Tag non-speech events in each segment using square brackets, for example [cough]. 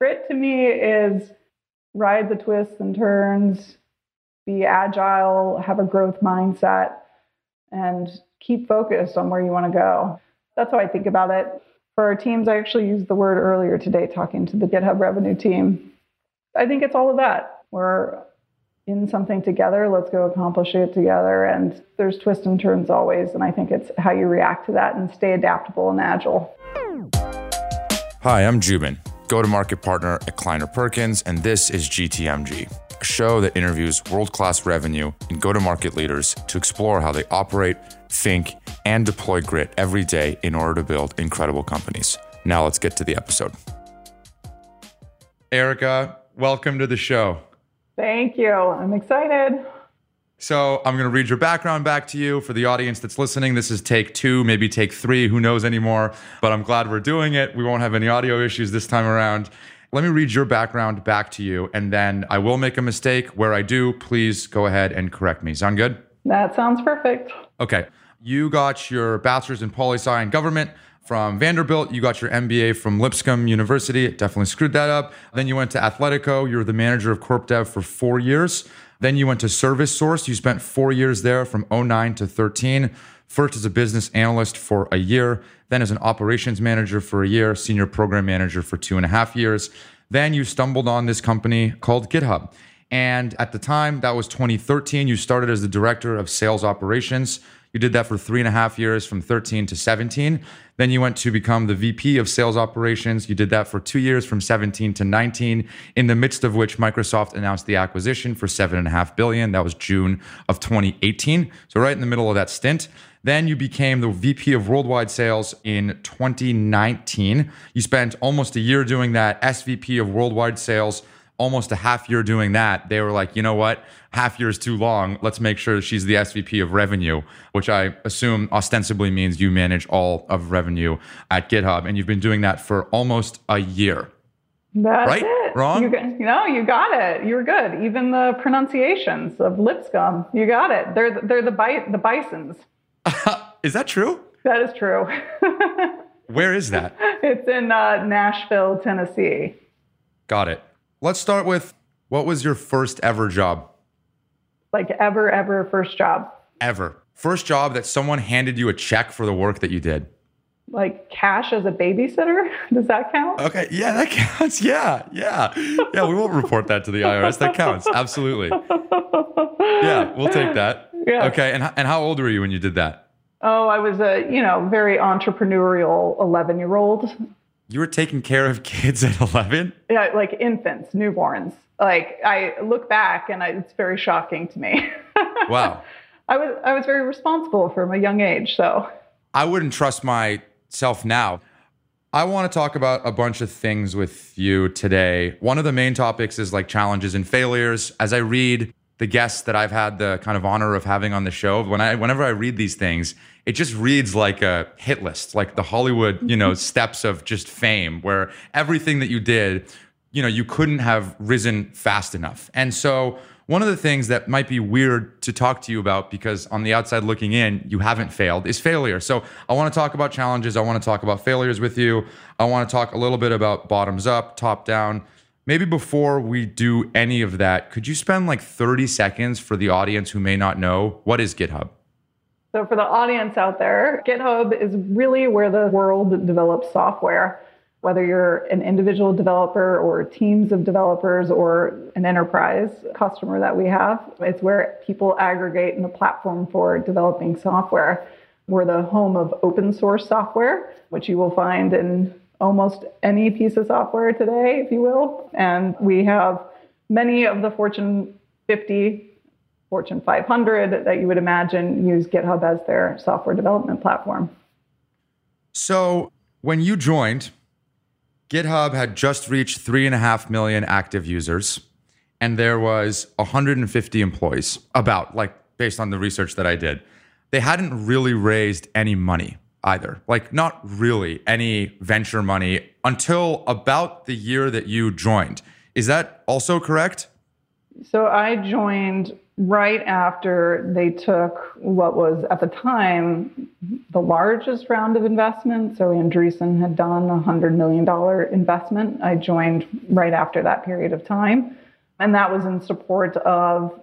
Grit to me is ride the twists and turns, be agile, have a growth mindset, and keep focused on where you want to go. That's how I think about it. For our teams, I actually used the word earlier today talking to the GitHub revenue team. I think it's all of that. We're in something together. Let's go accomplish it together. And there's twists and turns always. And I think it's how you react to that and stay adaptable and agile. Hi, I'm Joubin, go to market partner at Kleiner Perkins, and this is GTMG, a show that interviews world class revenue and go to market leaders to explore how they operate, think, and deploy grit every day in order to build incredible companies. Now let's get to the episode. Erica, welcome to the show. Thank you. I'm excited. So I'm going to read your background back to you for the audience that's listening. This is take two, maybe take three, who knows anymore. But I'm glad we're doing it. We won't have any audio issues this time around. Let me read your background back to you, and then I will make a mistake. Where I do, please go ahead and correct me. Sound good? That sounds perfect. Okay. You got your bachelor's in poli sci and government from Vanderbilt. You got your MBA from Lipscomb University. It Definitely screwed that up. Then you went to Athletico. You were the manager of Corp Dev for four years. Then you went to ServiceSource. You spent four years there from 09 to 13. First as a business analyst for a year, then as an operations manager for a year, senior program manager for two and a half years. Then you stumbled on this company called GitHub. And at the time, that was 2013, you started as the director of sales operations. You did that for three and a half years from 13 to 17. Then you went to become the VP of sales operations. You did that for two years from 17 to 19, in the midst of which Microsoft announced the acquisition for seven and a half billion. That was June of 2018. So right in the middle of that stint. Then you became the VP of worldwide sales in 2019. You spent almost a year doing that, SVP of worldwide sales almost a half year doing that, they were like, you know what? Half year is too long. Let's make sure she's the SVP of revenue, which I assume ostensibly means you manage all of revenue at GitHub. And you've been doing that for almost a year. That's right? It. Wrong? You, no, you got it. You were good. Even the pronunciations of Lipscomb, you got it. They're they're the bi- the bisons. [laughs] is that true? That is true. [laughs] Where is that? It's in uh, Nashville, Tennessee. Got it. Let's start with what was your first ever job? Like ever, ever first job. Ever. First job that someone handed you a check for the work that you did. Like cash as a babysitter? [laughs] Does that count? Okay. Yeah, that [laughs] counts. Yeah. Yeah. Yeah. We won't report that to the IRS. That counts. Absolutely. Yeah. We'll take that. Yeah. Okay. And, and how old were you when you did that? Oh, I was a, you know, very entrepreneurial 11 year old. You were taking care of kids at 11? Yeah, like infants, newborns. Like I look back and I, it's very shocking to me. [laughs] wow. I was I was very responsible from a young age, so I wouldn't trust myself now. I want to talk about a bunch of things with you today. One of the main topics is like challenges and failures. As I read the guests that I've had the kind of honor of having on the show, when I whenever I read these things, it just reads like a hit list, like the Hollywood, you know, mm-hmm. steps of just fame, where everything that you did, you know, you couldn't have risen fast enough. And so one of the things that might be weird to talk to you about because on the outside looking in, you haven't failed is failure. So I want to talk about challenges. I want to talk about failures with you. I want to talk a little bit about bottoms up, top down. Maybe before we do any of that, could you spend like 30 seconds for the audience who may not know what is GitHub? So, for the audience out there, GitHub is really where the world develops software. Whether you're an individual developer or teams of developers or an enterprise customer that we have, it's where people aggregate in the platform for developing software. We're the home of open source software, which you will find in almost any piece of software today, if you will. And we have many of the Fortune 50 Fortune 500 that you would imagine use GitHub as their software development platform. So when you joined, GitHub had just reached three and a half million active users, and there was 150 employees, about like based on the research that I did. They hadn't really raised any money either, like not really any venture money until about the year that you joined. Is that also correct? So I joined right after they took what was at the time the largest round of investment. So Andreessen had done a $100 million investment. I joined right after that period of time. And that was in support of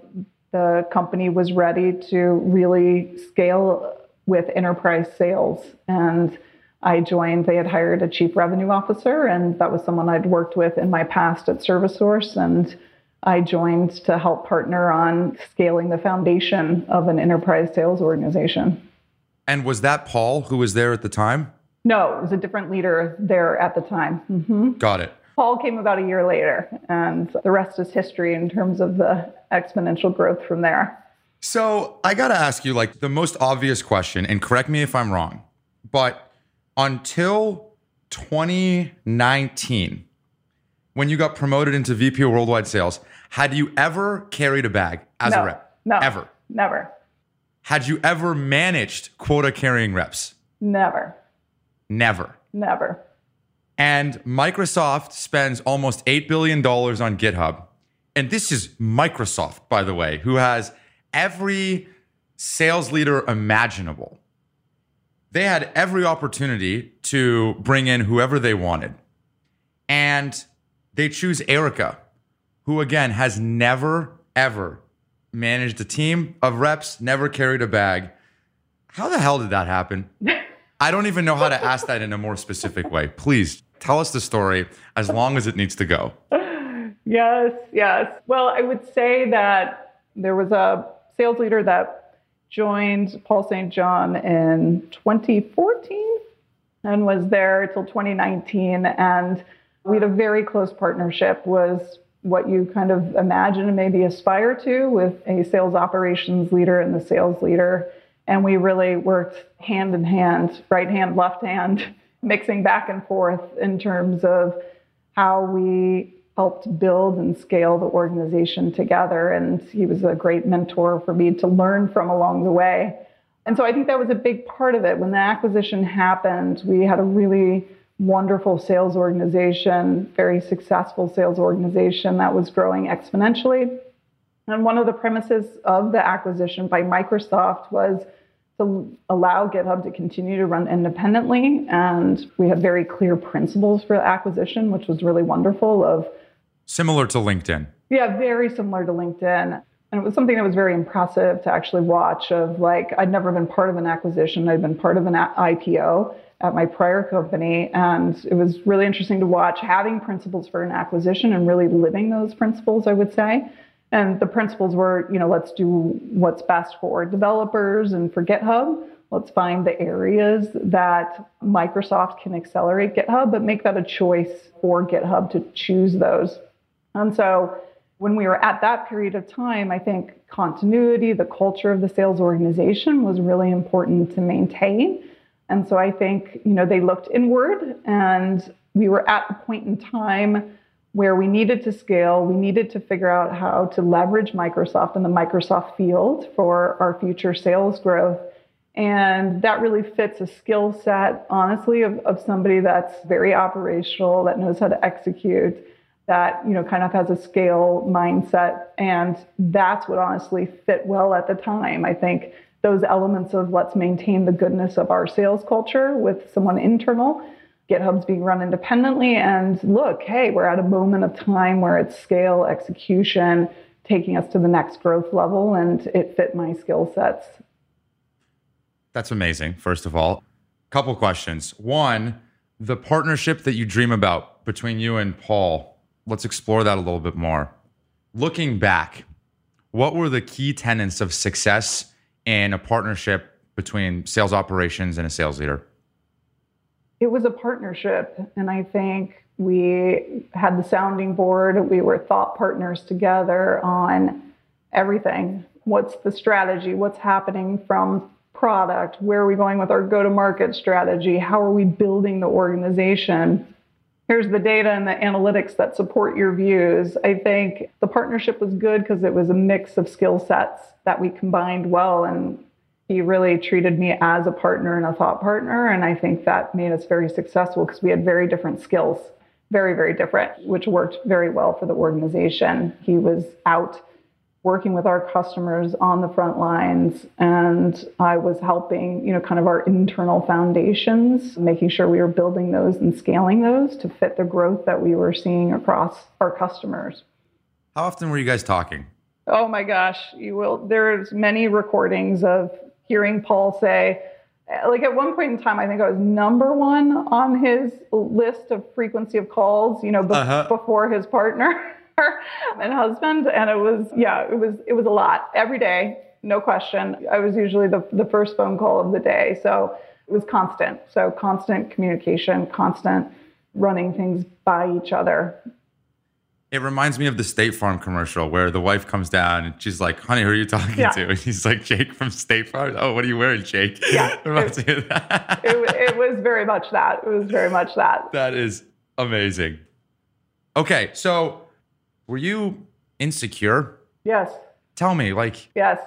the company was ready to really scale with enterprise sales. And I joined, they had hired a chief revenue officer, and that was someone I'd worked with in my past at ServiceSource. And I joined to help partner on scaling the foundation of an enterprise sales organization. And was that Paul who was there at the time? No, it was a different leader there at the time. Mm-hmm. Got it. Paul came about a year later, and the rest is history in terms of the exponential growth from there. So I got to ask you, like, the most obvious question, and correct me if I'm wrong, but until 2019, when you got promoted into VP of Worldwide Sales, had you ever carried a bag as no, a rep? No. Ever? Never. Had you ever managed quota carrying reps? Never. Never. Never. And Microsoft spends almost $8 billion on GitHub. And this is Microsoft, by the way, who has every sales leader imaginable. They had every opportunity to bring in whoever they wanted. And they choose Erica, who again has never, ever managed a team of reps, never carried a bag. How the hell did that happen? [laughs] I don't even know how to ask that in a more specific way. Please tell us the story as long as it needs to go. Yes, yes. Well, I would say that there was a sales leader that joined Paul St. John in 2014 and was there till 2019 and we had a very close partnership was what you kind of imagine and maybe aspire to with a sales operations leader and the sales leader. And we really worked hand in hand, right hand, left hand, [laughs] mixing back and forth in terms of how we helped build and scale the organization together. And he was a great mentor for me to learn from along the way. And so I think that was a big part of it. When the acquisition happened, we had a really wonderful sales organization, very successful sales organization that was growing exponentially. And one of the premises of the acquisition by Microsoft was to allow GitHub to continue to run independently. And we had very clear principles for the acquisition, which was really wonderful of similar to LinkedIn. Yeah, very similar to LinkedIn. And it was something that was very impressive to actually watch of like I'd never been part of an acquisition, I'd been part of an IPO at my prior company. And it was really interesting to watch having principles for an acquisition and really living those principles, I would say. And the principles were, you know, let's do what's best for developers and for GitHub. Let's find the areas that Microsoft can accelerate GitHub, but make that a choice for GitHub to choose those. And so when we were at that period of time, I think continuity, the culture of the sales organization was really important to maintain. And so I think, you know, they looked inward and we were at a point in time where we needed to scale. We needed to figure out how to leverage Microsoft and the Microsoft field for our future sales growth. And that really fits a skill set, honestly, of, of somebody that's very operational, that knows how to execute, that, you know, kind of has a scale mindset. And that's what honestly fit well at the time. I think those elements of let's maintain the goodness of our sales culture with someone internal. GitHub's being run independently. And look, hey, we're at a moment of time where it's scale, execution, taking us to the next growth level, and it fit my skill sets. That's amazing, first of all. Couple questions. One, the partnership that you dream about between you and Paul, let's explore that a little bit more. Looking back, what were the key tenets of success in a partnership between sales operations and a sales leader? It was a partnership. And I think we had the sounding board. We were thought partners together on everything. What's the strategy? What's happening from product? Where are we going with our go to market strategy? How are we building the organization? Here's the data and the analytics that support your views. I think the partnership was good because it was a mix of skill sets that we combined well. And he really treated me as a partner and a thought partner. And I think that made us very successful because we had very different skills, very, very different, which worked very well for the organization. He was out working with our customers on the front lines and I was helping, you know, kind of our internal foundations, making sure we were building those and scaling those to fit the growth that we were seeing across our customers. How often were you guys talking? Oh my gosh, you will there's many recordings of hearing Paul say like at one point in time, I think I was number one on his list of frequency of calls, you know, be- uh-huh. before his partner. [laughs] and husband and it was yeah it was it was a lot every day no question i was usually the, the first phone call of the day so it was constant so constant communication constant running things by each other it reminds me of the State Farm commercial where the wife comes down and she's like, "Honey, who are you talking yeah. to?" And he's like, "Jake from State Farm." Oh, what are you wearing, Jake? Yeah, [laughs] it, reminds it, me of that. it, it was very much that. It was very much that. That is amazing. Okay, so were you insecure? Yes. Tell me, like, yes.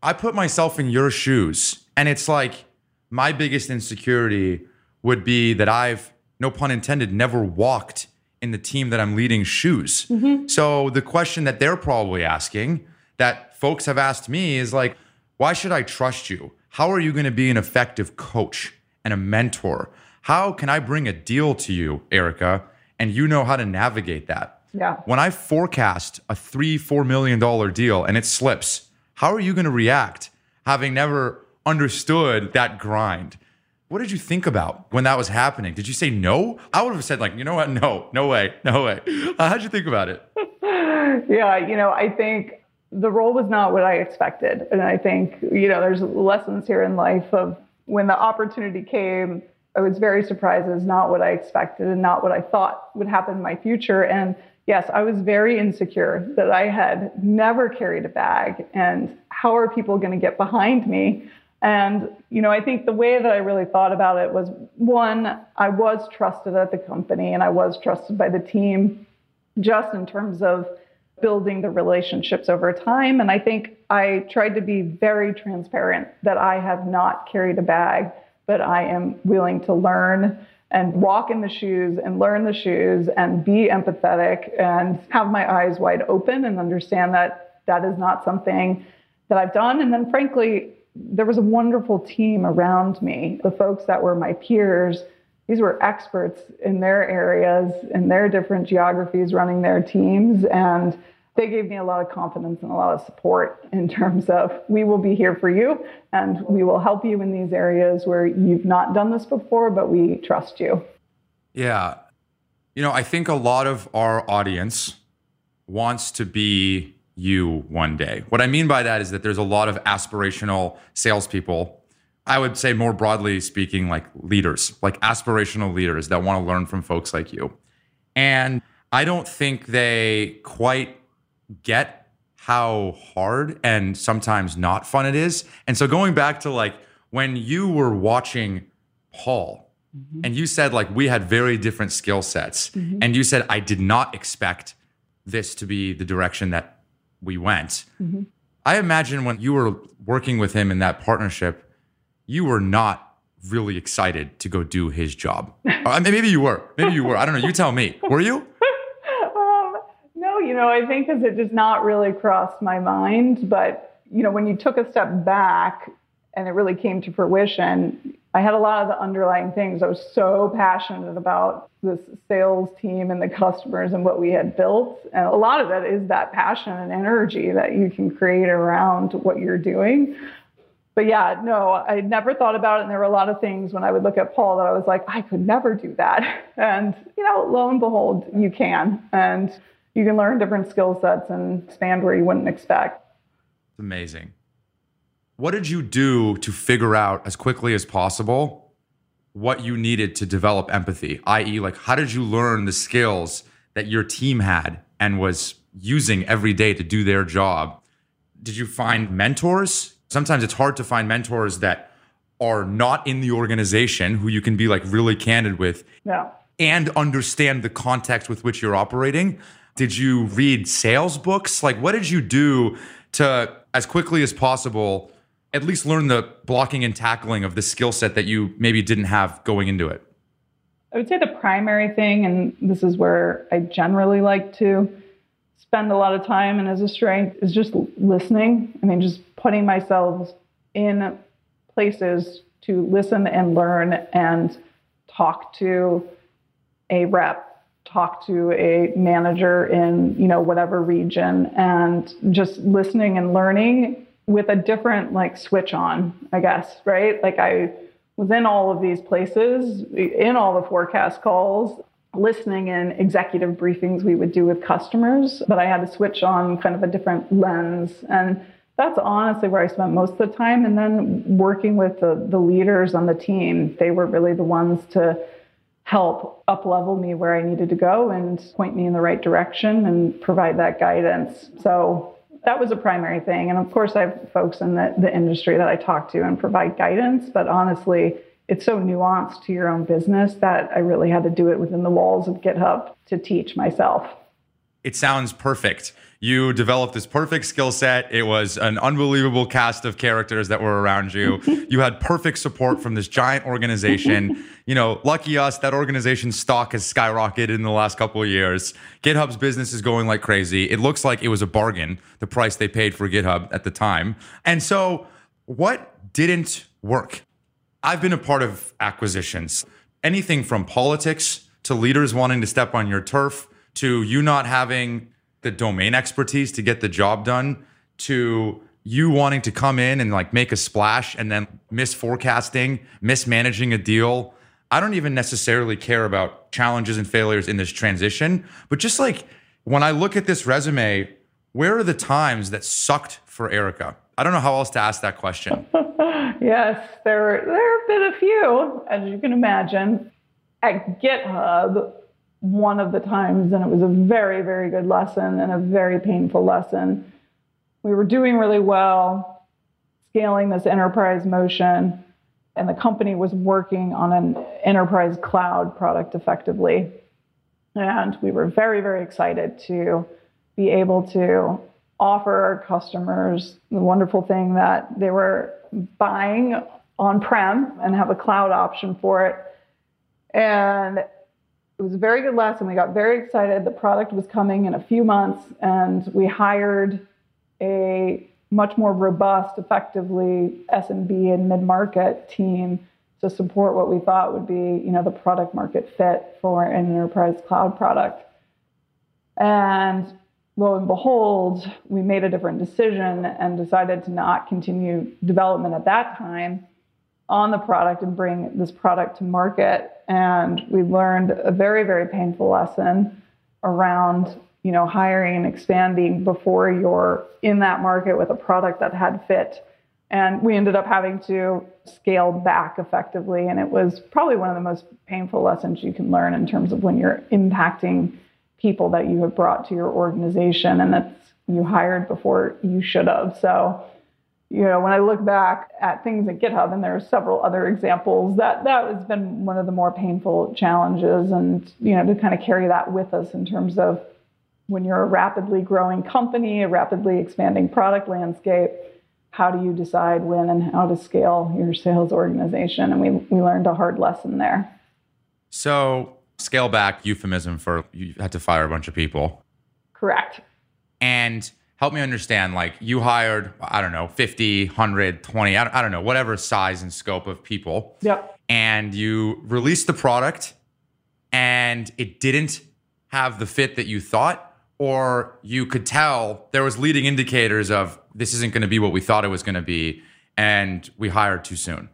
I put myself in your shoes, and it's like my biggest insecurity would be that I've, no pun intended, never walked in the team that I'm leading shoes. Mm-hmm. So the question that they're probably asking, that folks have asked me, is like, why should I trust you? How are you going to be an effective coach and a mentor? How can I bring a deal to you, Erica, and you know how to navigate that? Yeah. When I forecast a three, four million dollar deal and it slips, how are you going to react having never understood that grind? What did you think about when that was happening? Did you say no? I would have said, like, you know what? No, no way, no way. Uh, [laughs] how'd you think about it? [laughs] yeah, you know, I think the role was not what I expected. And I think, you know, there's lessons here in life of when the opportunity came, I was very surprised. It was not what I expected and not what I thought would happen in my future. And yes, I was very insecure that I had never carried a bag and how are people going to get behind me? And, you know, I think the way that I really thought about it was one, I was trusted at the company and I was trusted by the team just in terms of building the relationships over time. And I think I tried to be very transparent that I have not carried a bag, but I am willing to learn and walk in the shoes and learn the shoes and be empathetic and have my eyes wide open and understand that that is not something that I've done. And then, frankly, there was a wonderful team around me. The folks that were my peers, these were experts in their areas, in their different geographies, running their teams. And they gave me a lot of confidence and a lot of support in terms of we will be here for you and we will help you in these areas where you've not done this before, but we trust you. Yeah. You know, I think a lot of our audience wants to be you one day. What I mean by that is that there's a lot of aspirational salespeople. I would say, more broadly speaking, like leaders, like aspirational leaders that want to learn from folks like you. And I don't think they quite get how hard and sometimes not fun it is. And so going back to like when you were watching Paul mm-hmm. and you said like we had very different skill sets mm-hmm. and you said I did not expect this to be the direction that we went. Mm-hmm. I imagine when you were working with him in that partnership, you were not really excited to go do his job. [laughs] uh, maybe you were. Maybe you were. I don't know. You tell me. Were you? You know, I think because it just not really crossed my mind. But, you know, when you took a step back and it really came to fruition, I had a lot of the underlying things. I was so passionate about this sales team and the customers and what we had built. And a lot of that is that passion and energy that you can create around what you're doing. But yeah, no, I never thought about it. And there were a lot of things when I would look at Paul that I was like, I could never do that. [laughs] And, you know, lo and behold, you can. And you can learn different skill sets and expand where you wouldn't expect. It's amazing. What did you do to figure out as quickly as possible what you needed to develop empathy? I.e., like how did you learn the skills that your team had and was using every day to do their job? Did you find mentors? Sometimes it's hard to find mentors that are not in the organization who you can be like really candid with. Yeah. And understand the context with which you're operating. Did you read sales books? Like, what did you do to, as quickly as possible, at least learn the blocking and tackling of the skill set that you maybe didn't have going into it? I would say the primary thing, and this is where I generally like to spend a lot of time and as a strength is just listening. I mean, just putting myself in places to listen and learn and talk to a rep, talk to a manager in, you know, whatever region and just listening and learning with a different like switch on, I guess, right? Like I was in all of these places, in all the forecast calls, listening in executive briefings we would do with customers, but I had to switch on kind of a different lens. And that's honestly where I spent most of the time. And then working with the, the leaders on the team, they were really the ones to help up level me where I needed to go and point me in the right direction and provide that guidance. So that was a primary thing. And of course, I have folks in the, the industry that I talk to and provide guidance, but honestly, it's so nuanced to your own business that I really had to do it within the walls of GitHub to teach myself. It sounds perfect. You developed this perfect skill set. It was an unbelievable cast of characters that were around you. [laughs] you had perfect support from this giant organization. [laughs] you know, lucky us, that organization's stock has skyrocketed in the last couple of years. GitHub's business is going like crazy. It looks like it was a bargain, the price they paid for GitHub at the time. And so, what didn't work? I've been a part of acquisitions, anything from politics to leaders wanting to step on your turf to you not having the domain expertise to get the job done to you wanting to come in and like make a splash and then misforecasting, mismanaging a deal. I don't even necessarily care about challenges and failures in this transition, but just like when I look at this resume, where are the times that sucked for Erica? I don't know how else to ask that question. [laughs] yes, there, there have been a few, as you can imagine. At GitHub, one of the times, and it was a very, very good lesson and a very painful lesson. We were doing really well, scaling this enterprise motion, and the company was working on an enterprise cloud product effectively. And we were very, very excited to be able to offer our customers the wonderful thing that they were buying on prem and have a cloud option for it. And it was a very good lesson. We got very excited. The product was coming in a few months, and we hired a much more robust, effectively SMB and mid-market team to support what we thought would be, you know, the product market fit for an enterprise cloud product. And lo and behold, we made a different decision and decided to not continue development at that time on the product and bring this product to market. And we learned a very, very painful lesson around, you know, hiring and expanding before you're in that market with a product that had fit. And we ended up having to scale back effectively. And it was probably one of the most painful lessons you can learn in terms of when you're impacting people that you have brought to your organization and that you hired before you should have. So, you know, when I look back at things at GitHub, and there are several other examples, that that has been one of the more painful challenges, and you know, to kind of carry that with us in terms of when you're a rapidly growing company, a rapidly expanding product landscape, how do you decide when and how to scale your sales organization? And we we learned a hard lesson there. So scale back euphemism for you had to fire a bunch of people. Correct. And help me understand like you hired, I don't know, 50, 100, 20, I don't, I don't know, whatever size and scope of people. Yep. And you released the product and it didn't have the fit that you thought or you could tell there was leading indicators of this isn't going to be what we thought it was going to be and we hired too soon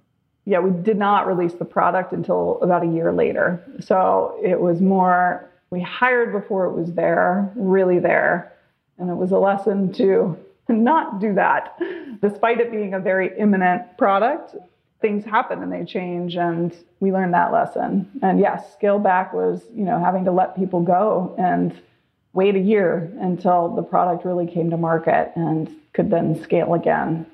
yeah, we did not release the product until about a year later. So it was more, we hired before it was there, really there. And it was a lesson to not do that. Despite it being a very imminent product, things happen and they change. And we learned that lesson. And yes, scale back was, you know, having to let people go and wait a year until the product really came to market and could then scale again.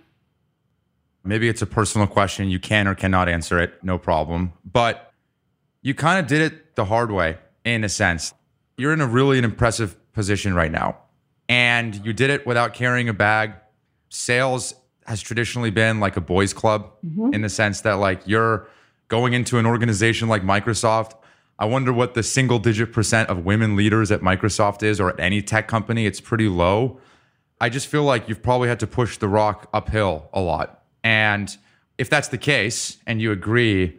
Maybe it's a personal question. You can or cannot answer it. No problem. But you kind of did it the hard way in a sense. You're in a really an impressive position right now. And you did it without carrying a bag. Sales has traditionally been like a boys club mm-hmm. in the sense that like you're going into an organization like Microsoft. I wonder what the single digit percent of women leaders at Microsoft is or at any tech company. It's pretty low. I just feel like you've probably had to push the rock uphill a lot. And if that's the case and you agree,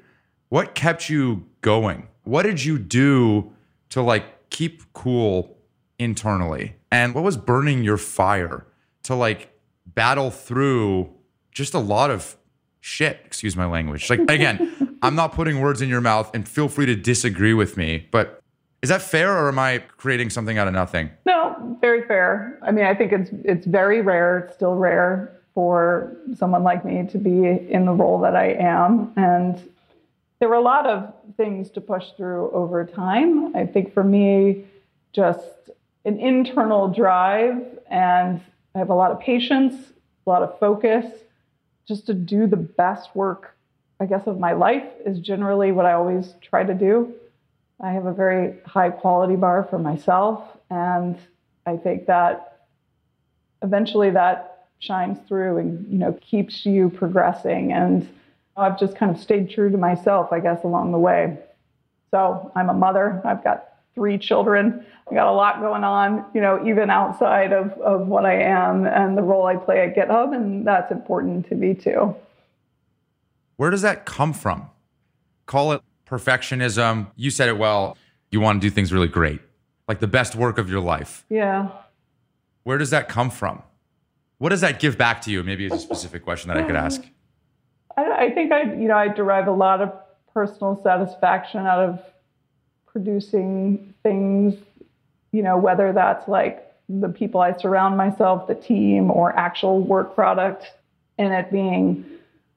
what kept you going? What did you do to like keep cool internally? And what was burning your fire to like battle through just a lot of shit, excuse my language. Like [laughs] again, I'm not putting words in your mouth and feel free to disagree with me, but is that fair or am I creating something out of nothing? No, very fair. I mean, I think it's it's very rare, it's still rare for someone like me to be in the role that I am and there were a lot of things to push through over time. I think for me just an internal drive and I have a lot of patience, a lot of focus just to do the best work I guess of my life is generally what I always try to do. I have a very high quality bar for myself. And I think that eventually that shines through and, you know, keeps you progressing. And I've just kind of stayed true to myself, I guess, along the way. So I'm a mother. I've got three children. I got a lot going on, you know, even outside of, of what I am and the role I play at GitHub. And that's important to me too. Where does that come from? Call it perfectionism. You said it well. You want to do things really great, like the best work of your life. Yeah. Where does that come from? What does that give back to you? Maybe it's a specific question that I could ask. [laughs] I, I think I, you know, I derive a lot of personal satisfaction out of producing things, you know, whether that's like the people I surround myself, the team, or actual work product, and it being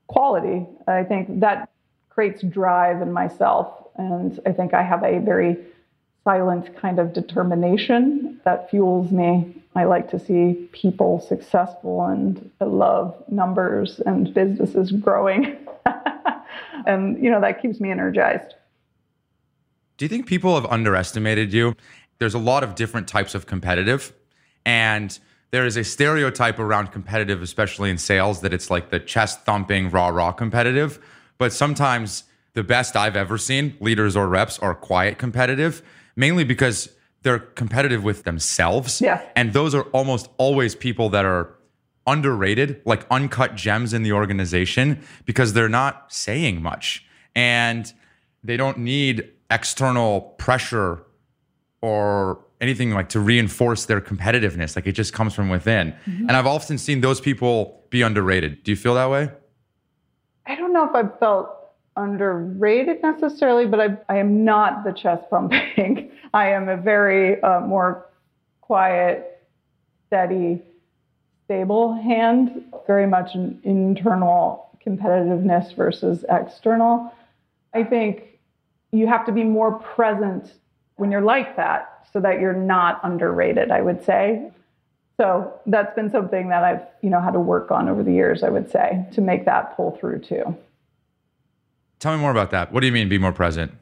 quality. I think that creates drive in myself. And I think I have a very silent kind of determination that fuels me. I like to see people successful and I love numbers and businesses growing. [laughs] and, you know, that keeps me energized. Do you think people have underestimated you? There's a lot of different types of competitive. And there is a stereotype around competitive, especially in sales, that it's like the chest thumping, rah rah competitive. But sometimes the best I've ever seen, leaders or reps, are quiet competitive, mainly because they're competitive with themselves. Yeah. And those are almost always people that are underrated, like uncut gems in the organization, because they're not saying much. And they don't need external pressure or anything like to reinforce their competitiveness. Like it just comes from within. Mm-hmm. And I've often seen those people be underrated. Do you feel that way? I don't know if I've felt underrated necessarily, but I, I am not the chest pumping. [laughs] I am a very uh, more quiet, steady, stable hand, very much an internal competitiveness versus external. I think you have to be more present when you're like that so that you're not underrated, I would say. So that's been something that I've, you know, had to work on over the years, I would say, to make that pull through too. Tell me more about that. What do you mean be more present?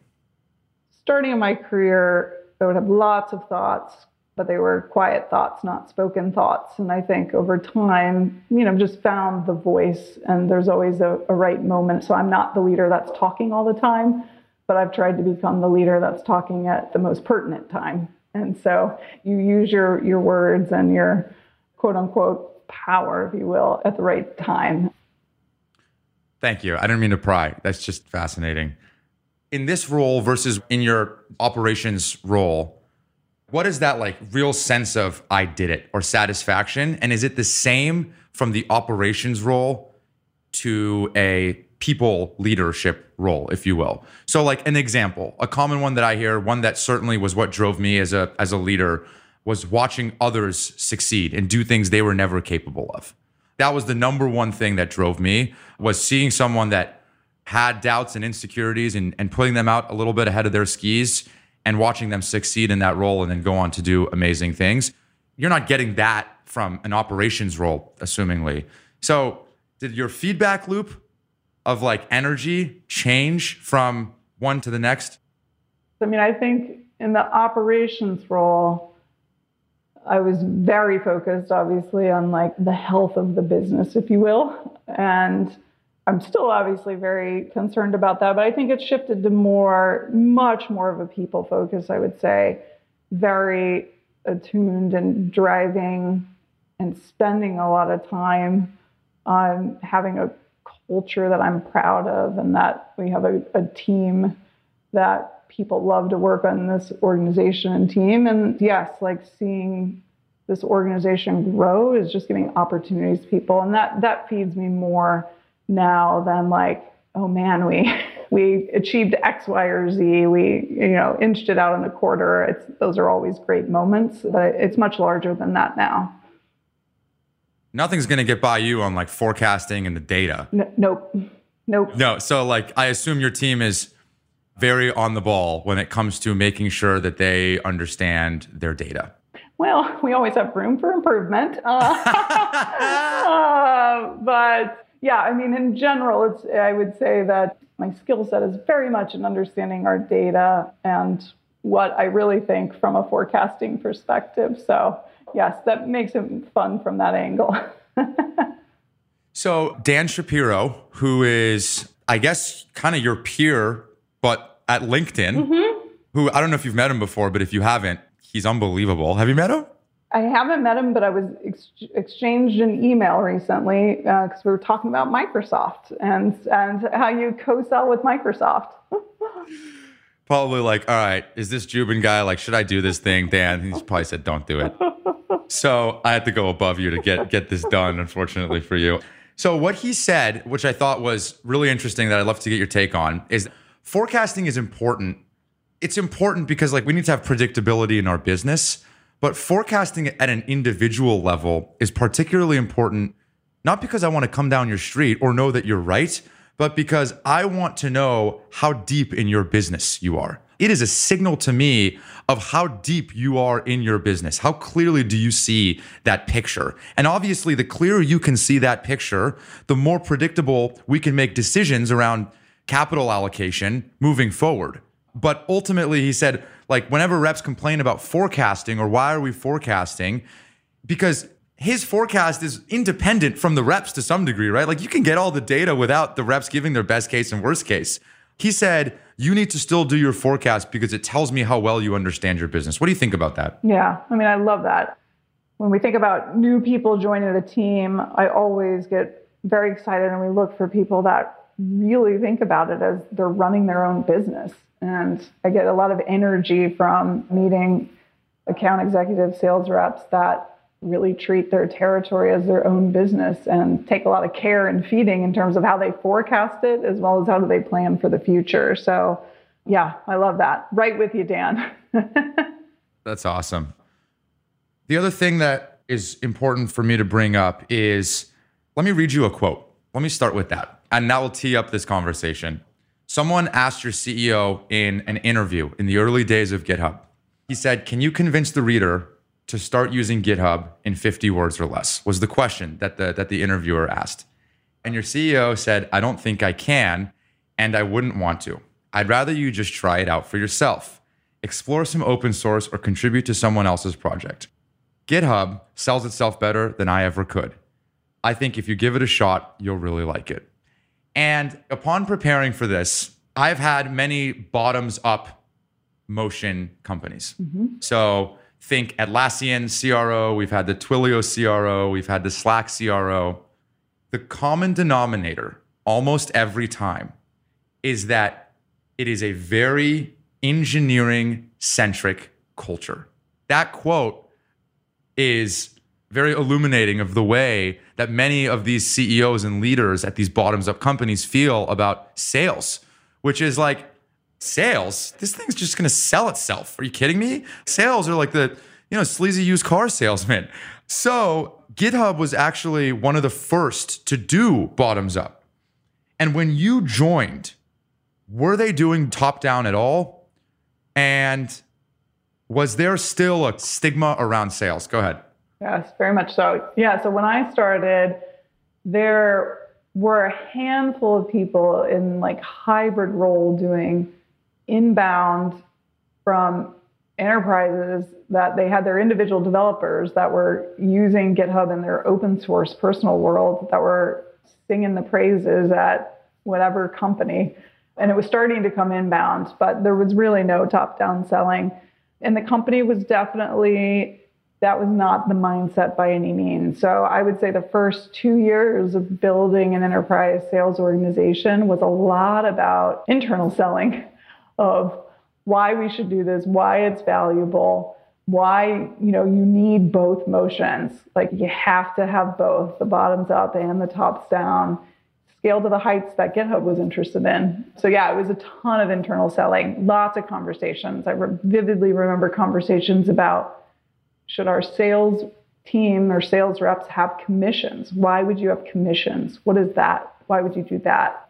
Starting in my career, I would have lots of thoughts, but they were quiet thoughts, not spoken thoughts. And I think over time, you know, I've just found the voice and there's always a, a right moment. So I'm not the leader that's talking all the time, but I've tried to become the leader that's talking at the most pertinent time. And so you use your, your words and your quote unquote power, if you will, at the right time. Thank you. I didn't mean to pry. That's just fascinating. In this role versus in your operations role, what is that like real sense of I did it or satisfaction? And is it the same from the operations role to a people leadership role, if you will. So, like an example, a common one that I hear, one that certainly was what drove me as a as a leader, was watching others succeed and do things they were never capable of. That was the number one thing that drove me was seeing someone that had doubts and insecurities and, and putting them out a little bit ahead of their skis and watching them succeed in that role and then go on to do amazing things. You're not getting that from an operations role, assumingly. So, did your feedback loop of like energy change from one to the next? I mean, I think in the operations role, I was very focused, obviously, on like the health of the business, if you will. And I'm still obviously very concerned about that, but I think it's shifted to more, much more of a people focus, I would say, very attuned and driving and spending a lot of time on having a culture that I'm proud of and that we have a, a team that people love to work on this organization and team. And yes, like seeing this organization grow is just giving opportunities to people. And that that feeds me more now than like, oh man, we [laughs] we achieved X, Y, or Z. We, you know, inched it out in the quarter. It's those are always great moments, but it's much larger than that now nothing's going to get by you on like forecasting and the data. N- nope. Nope. No. So, like, I assume your team is very on the ball when it comes to making sure that they understand their data. Well, [laughs] we always have room for improvement. Uh, [laughs] uh, but yeah, I mean, in general, it's, I would say that my skill set is very much in understanding our data and what I really think from a forecasting perspective. So yes, that makes it fun from that angle. [laughs] so, Dan Shapero, who is, I guess, kind of your peer, but at LinkedIn, mm-hmm. who I don't know if you've met him before, but if you haven't, he's unbelievable. Have you met him? I haven't met him, but I was ex- exchanged an email recently because uh, we were talking about Microsoft and and how you co-sell with Microsoft. [laughs] probably like, all right, is this Joubin guy like, should I do this thing? Dan, he's probably said, don't do it. so I had to go above you to get get this done, unfortunately for you. So what he said, which I thought was really interesting that I'd love to get your take on, is forecasting is important. It's important because like we need to have predictability in our business, but forecasting at an individual level is particularly important not because I want to come down your street or know that you're right, but because I want to know how deep in your business you are. It is a signal to me of how deep you are in your business. How clearly do you see that picture? And obviously, the clearer you can see that picture, the more predictable we can make decisions around capital allocation moving forward. But ultimately, he said, like, whenever reps complain about forecasting or why are we forecasting, because his forecast is independent from the reps to some degree, right? Like you can get all the data without the reps giving their best case and worst case. He said, you need to still do your forecast because it tells me how well you understand your business. What do you think about that? Yeah, I mean, I love that. When we think about new people joining the team, I always get very excited and we look for people that really think about it as they're running their own business. And I get a lot of energy from meeting account executive sales reps that really treat their territory as their own business and take a lot of care and feeding in terms of how they forecast it as well as how do they plan for the future. So, yeah, I love that. Right with you, Dan. [laughs] That's awesome. The other thing that is important for me to bring up is let me read you a quote. Let me start with that. And that will tee up this conversation. Someone asked your CEO in an interview in the early days of GitHub. He said, Can you convince the reader to start using GitHub in 50 words or less? Was the question that the that the interviewer asked. And your CEO said, "I don't think I can, and I wouldn't want to. I'd rather you just try it out for yourself. Explore some open source or contribute to someone else's project." GitHub sells itself better than I ever could. I think if you give it a shot, you'll really like it. And upon preparing for this, I've had many bottoms up motion companies. Mm-hmm. So think Atlassian CRO, we've had the Twilio CRO, we've had the Slack CRO. The common denominator almost every time is that it is a very engineering centric culture. That quote is very illuminating of the way that many of these CEOs and leaders at these bottoms up companies feel about sales, which is like, sales, this thing's just going to sell itself. Are you kidding me? Sales are like the, you know, sleazy used car salesman. So GitHub was actually one of the first to do bottoms up. And when you joined, were they doing top down at all? And was there still a stigma around sales? Go ahead. Yes, very much so. Yeah. So when I started, there were a handful of people in like hybrid role doing inbound from enterprises that they had their individual developers that were using GitHub in their open source personal world that were singing the praises at whatever company. And it was starting to come inbound, but there was really no top down selling. And the company was definitely, that was not the mindset by any means. So I would say the first two years of building an enterprise sales organization was a lot about internal selling of why we should do this, why it's valuable, why you know you need both motions. Like you have to have both the bottoms up and the tops down. Scale to the heights that GitHub was interested in. So yeah, it was a ton of internal selling, lots of conversations. I re- vividly remember conversations about should our sales team or sales reps have commissions? Why would you have commissions? What is that? Why would you do that?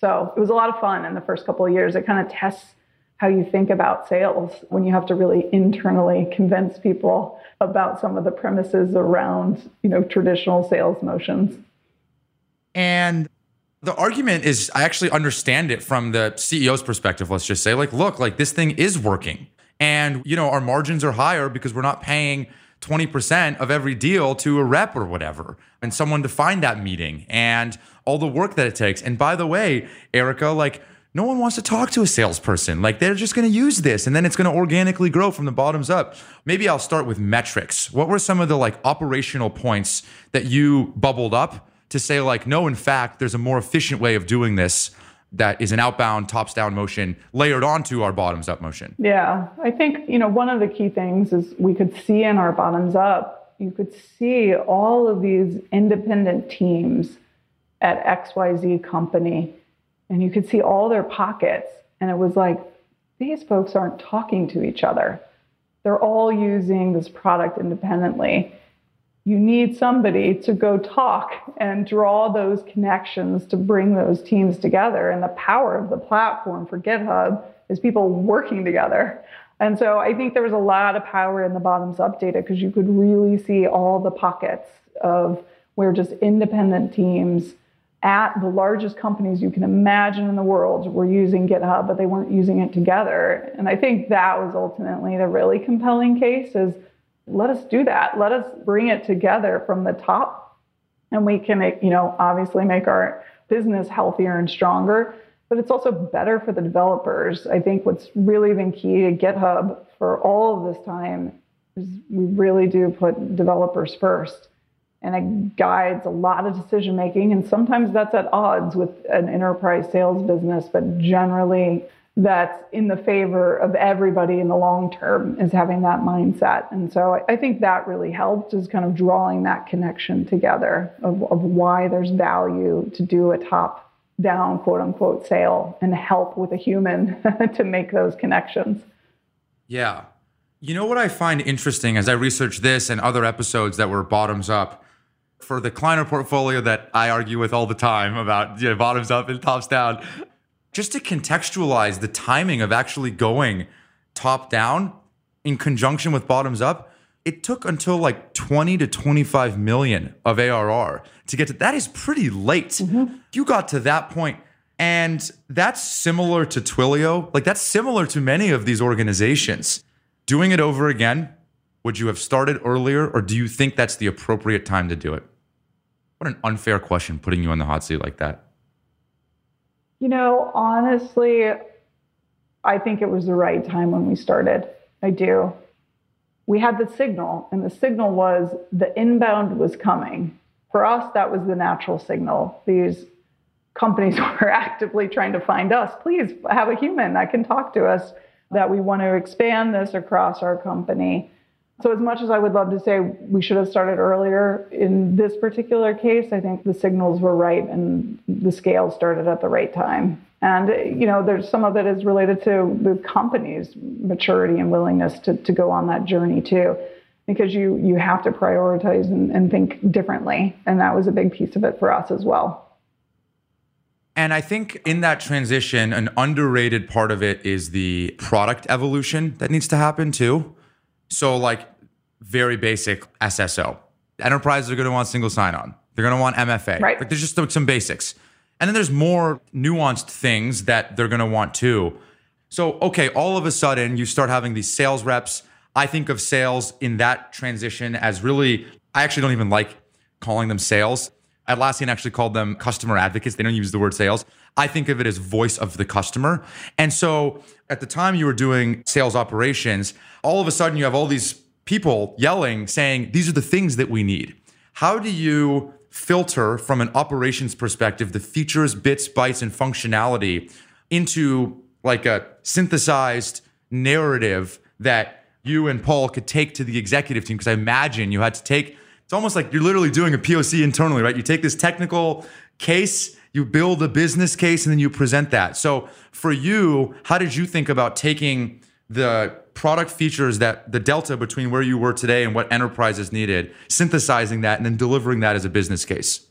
So it was a lot of fun in the first couple of years. It kind of tests how you think about sales when you have to really internally convince people about some of the premises around, you know, traditional sales motions. And the argument is I actually understand it from the CEO's perspective, let's just say like look, like this thing is working. And you know, our margins are higher because we're not paying 20% of every deal to a rep or whatever and someone to find that meeting and all the work that it takes. And by the way, Erica, like no one wants to talk to a salesperson. Like they're just going to use this and then it's going to organically grow from the bottoms up. Maybe I'll start with metrics. What were some of the like operational points that you bubbled up to say like no in fact there's a more efficient way of doing this that is an outbound tops down motion layered onto our bottoms up motion? Yeah. I think, you know, one of the key things is we could see in our bottoms up, you could see all of these independent teams at XYZ company and you could see all their pockets. And it was like, these folks aren't talking to each other. They're all using this product independently. You need somebody to go talk and draw those connections to bring those teams together. And the power of the platform for GitHub is people working together. And so I think there was a lot of power in the bottoms up data because you could really see all the pockets of where just independent teams at the largest companies you can imagine in the world were using GitHub, but they weren't using it together. And I think that was ultimately the really compelling case is let us do that. Let us bring it together from the top. And we can, you know, obviously make our business healthier and stronger, but it's also better for the developers. I think what's really been key to GitHub for all of this time is we really do put developers first and it guides a lot of decision making. And sometimes that's at odds with an enterprise sales business, but generally that's in the favor of everybody in the long term is having that mindset. And so I think that really helped is kind of drawing that connection together of, of why there's value to do a top down quote unquote sale and help with a human [laughs] to make those connections. Yeah. You know what I find interesting as I research this and other episodes that were bottoms up for the Kleiner portfolio that I argue with all the time about you know, bottoms up and tops down, just to contextualize the timing of actually going top down in conjunction with bottoms up, it took until like 20 to 25 million of ARR to get to that is pretty late. Mm-hmm. You got to that point and that's similar to Twilio. Like that's similar to many of these organizations. Doing it over again, would you have started earlier or do you think that's the appropriate time to do it? What an unfair question putting you on the hot seat like that. You know, honestly, I think it was the right time when we started. I do. We had the signal, and the signal was the inbound was coming. For us, that was the natural signal. These companies [laughs] were actively trying to find us. Please have a human that can talk to us, that we want to expand this across our company. So, as much as I would love to say we should have started earlier, in this particular case, I think the signals were right and the scale started at the right time. And, you know, there's some of it is related to the company's maturity and willingness to, to go on that journey too, because you, you have to prioritize and, and think differently. And that was a big piece of it for us as well. And I think in that transition, an underrated part of it is the product evolution that needs to happen too. So, like, very basic SSO. Enterprises are going to want single sign on. They're going to want MFA. Right. Like, there's just some basics. And then there's more nuanced things that they're going to want too. So, okay, all of a sudden you start having these sales reps. I think of sales in that transition as really, I actually don't even like calling them sales. Atlassian actually called them customer advocates. They don't use the word sales. I think of it as voice of the customer. And so at the time you were doing sales operations, all of a sudden you have all these people yelling, saying, These are the things that we need. How do you filter from an operations perspective the features, bits, bytes, and functionality into like a synthesized narrative that you and Paul could take to the executive team? Because I imagine you had to take, it's almost like you're literally doing a POC internally, right? You take this technical case, you build a business case, and then you present that. So for you, how did you think about taking the product features that the delta between where you were today and what enterprises needed, synthesizing that and then delivering that as a business case?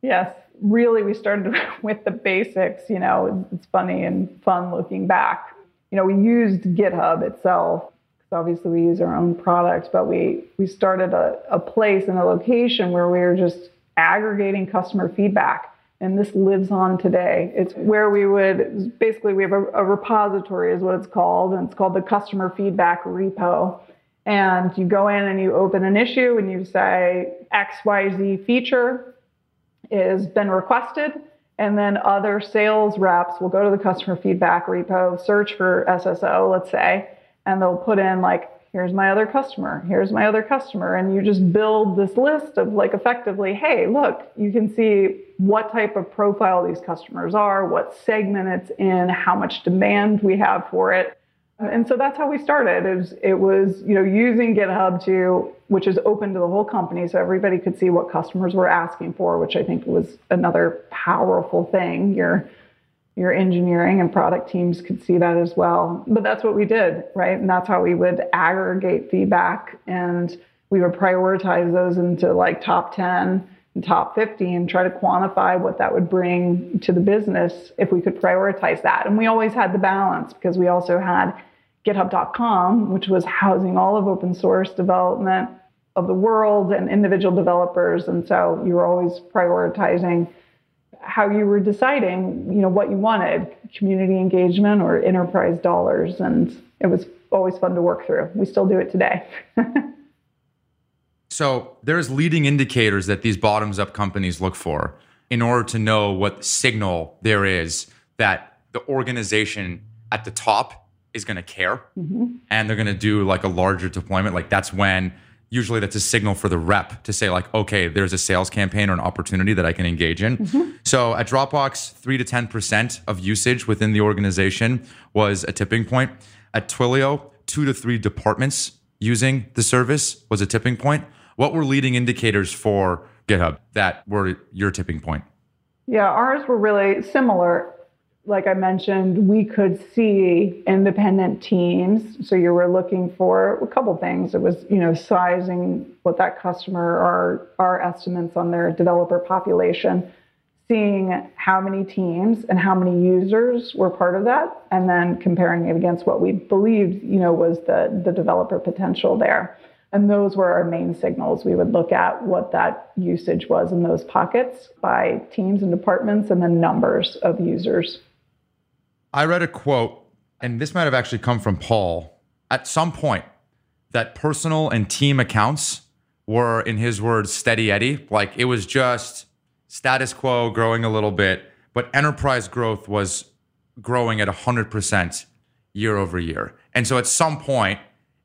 Yes, really, we started [laughs] with the basics. You know, it's funny and fun looking back. You know, we used GitHub itself because obviously we use our own products, but we we started a, a place and a location where we were just aggregating customer feedback and this lives on today. It's where we would basically we have a, a, repository is what it's called, and it's called the customer feedback repo. And you go in and you open an issue and you say XYZ feature is been requested, and then other sales reps will go to the customer feedback repo, search for SSO, let's say, and they'll put in like here's my other customer here's my other customer. And you just build this list of like effectively hey look you can see what type of profile these customers are what segment it's in how much demand we have for it. And so that's how we started it was, it was you know using github to which is open to the whole company so everybody could see what customers were asking for which i think was another powerful thing. You're your engineering and product teams could see that as well. But that's what we did, right? And that's how we would aggregate feedback and we would prioritize those into like top 10 and top 50 and try to quantify what that would bring to the business if we could prioritize that. And we always had the balance because we also had github.com, which was housing all of open source development of the world and individual developers. And so you were always prioritizing how you were deciding, you know, what you wanted, community engagement or enterprise dollars. And it was always fun to work through. We still do it today. [laughs] so there's leading indicators that these bottoms up companies look for in order to know what signal there is that the organization at the top is going to care mm-hmm. and they're going to do like a larger deployment. Like that's when usually that's a signal for the rep to say like okay there's a sales campaign or an opportunity that i can engage in. Mm-hmm. so at dropbox 3 to 10% of usage within the organization was a tipping point. At twilio 2 to 3 departments using the service was a tipping point. What were leading indicators for github that were your tipping point? Yeah ours were really similar like I mentioned, we could see independent teams. So you were looking for a couple things. It was, you know, sizing what that customer our our estimates on their developer population, seeing how many teams and how many users were part of that, and then comparing it against what we believed, you know, was the the developer potential there. And those were our main signals. We would look at what that usage was in those pockets by teams and departments and then numbers of users. I read a quote, and this might have actually come from Paul at some point that personal and team accounts were, in his words, steady Eddie. Like it was just status quo growing a little bit, but enterprise growth was growing at 100% year over year. And so at some point,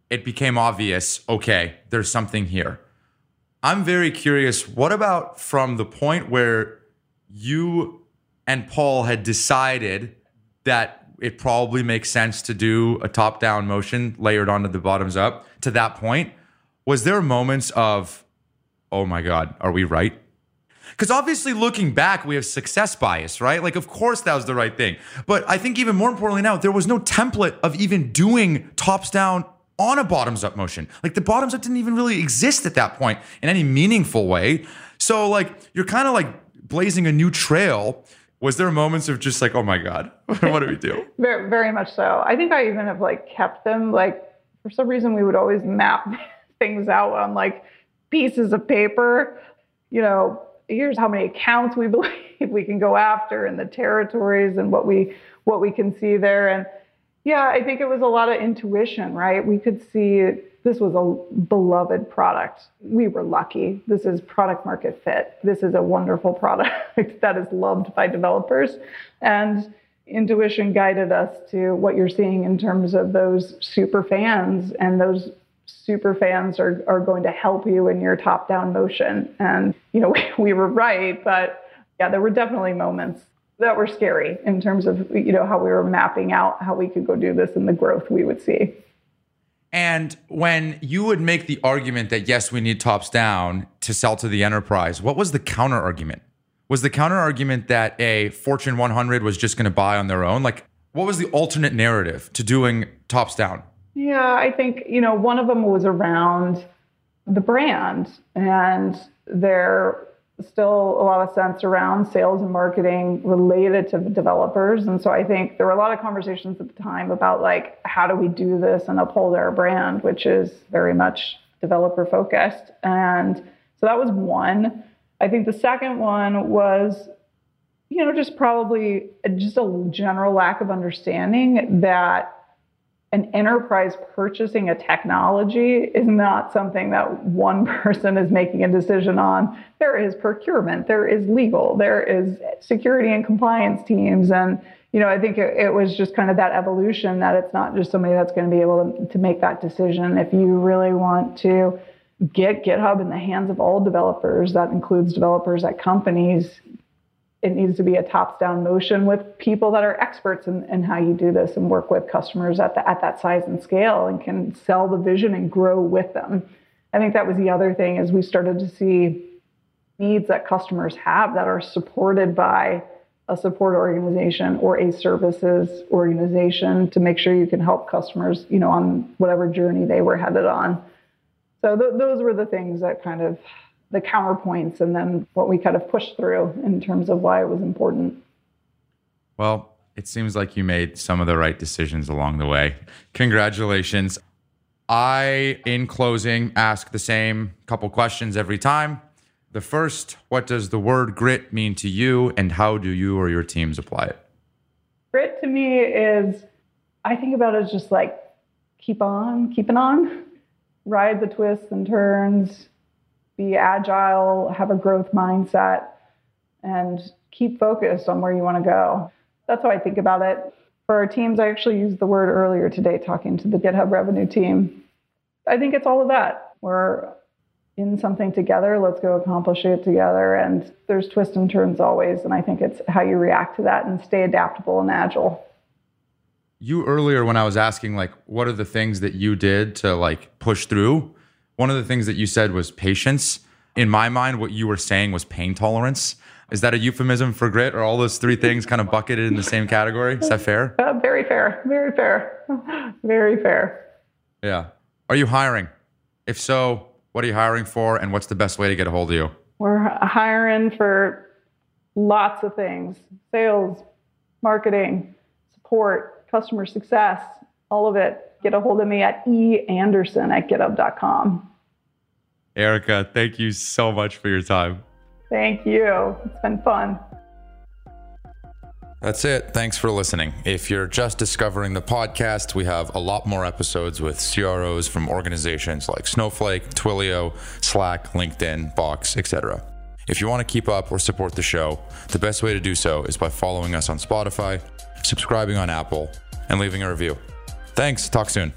it became obvious okay, there's something here. I'm very curious what about from the point where you and Paul had decided that it probably makes sense to do a top down motion layered onto the bottoms up. To that point was there moments of oh my god are we right? Because obviously looking back we have success bias right? Like of course that was the right thing. But i think even more importantly now there was no template of even doing tops down on a bottoms up motion. Like the bottoms up didn't even really exist at that point in any meaningful way. So like you're kind of like blazing a new trail was there moments of just like, oh my God, [laughs] what do we do? very, very much so. I think I even have like kept them like for some reason we would always map [laughs] things out on like pieces of paper. You know, here's how many accounts we [laughs] believe we can go after and the territories and what we what we can see there. And yeah, I think it was a lot of intuition, right? We could see this was a beloved product. We were lucky. This is product market fit. This is a wonderful product [laughs] that is loved by developers. And intuition guided us to what you're seeing in terms of those super fans and those super fans are, are going to help you in your top down motion and you know [laughs] we, we were right but yeah there were definitely moments that were scary in terms of you know how we were mapping out how we could go do this and the growth we would see and when you would make the argument that yes we need tops down to sell to the enterprise what was the counter argument was the counter argument that a Fortune 100 was just going to buy on their own? Like, what was the alternate narrative to doing tops down? Yeah, I think, you know, one of them was around the brand and there still a lot of sense around sales and marketing related to developers. And so I think there were a lot of conversations at the time about like, how do we do this and uphold our brand, which is very much developer focused. And so that was one. I think the second one was, you know, just probably just a general lack of understanding that an enterprise purchasing a technology is not something that one [laughs] person is making a decision on. There is procurement, there is legal, there is security and compliance teams. And, you know, I think it, it was just kind of that evolution that it's not just somebody that's going to be able to, to make that decision. If you really want to get GitHub in the hands of all developers. That includes developers at companies. It needs to be a tops down motion with people that are experts in, in how you do this and work with customers at, the, at that size and scale and can sell the vision and grow with them. I think that was the other thing is we started to see needs that customers have that are supported by a support organization or a services organization to make sure you can help customers, you know, on whatever journey they were headed on. So th- those were the things that kind of the counterpoints and then what we kind of pushed through in terms of why it was important. Well, it seems like you made some of the right decisions along the way. Congratulations. I, in closing, ask the same couple questions every time. The first, what does the word grit mean to you, and how do you or your teams apply it? Grit to me is, I think about it as just like keep on, keeping on ride the twists and turns, be agile, have a growth mindset, and keep focused on where you want to go. That's how I think about it. For our teams, I actually used the word earlier today talking to the GitHub revenue team. I think it's all of that. We're in something together, let's go accomplish it together. And there's twists and turns always. And I think it's how you react to that and stay adaptable and agile you earlier when I was asking like what are the things that you did to like push through, one of the things that you said was patience. In my mind, what you were saying was pain tolerance. Is that a euphemism for grit? Or all those three things kind of bucketed in the same category? Is that fair? Uh, very fair. Very fair. very fair. Yeah. Are you hiring? If so, what are you hiring for and what's the best way to get a hold of you? We're hiring for lots of things sales, marketing, support, customer success, all of it, get a hold of me at eanderson at github.com. Erica, thank you so much for your time. Thank you. It's been fun. That's it. Thanks for listening. If you're just discovering the podcast, we have a lot more episodes with CROs from organizations like Snowflake, Twilio, Slack, LinkedIn, Box, etc. If you want to keep up or support the show, the best way to do so is by following us on Spotify, subscribing on Apple, and leaving a review. Thanks. Talk soon.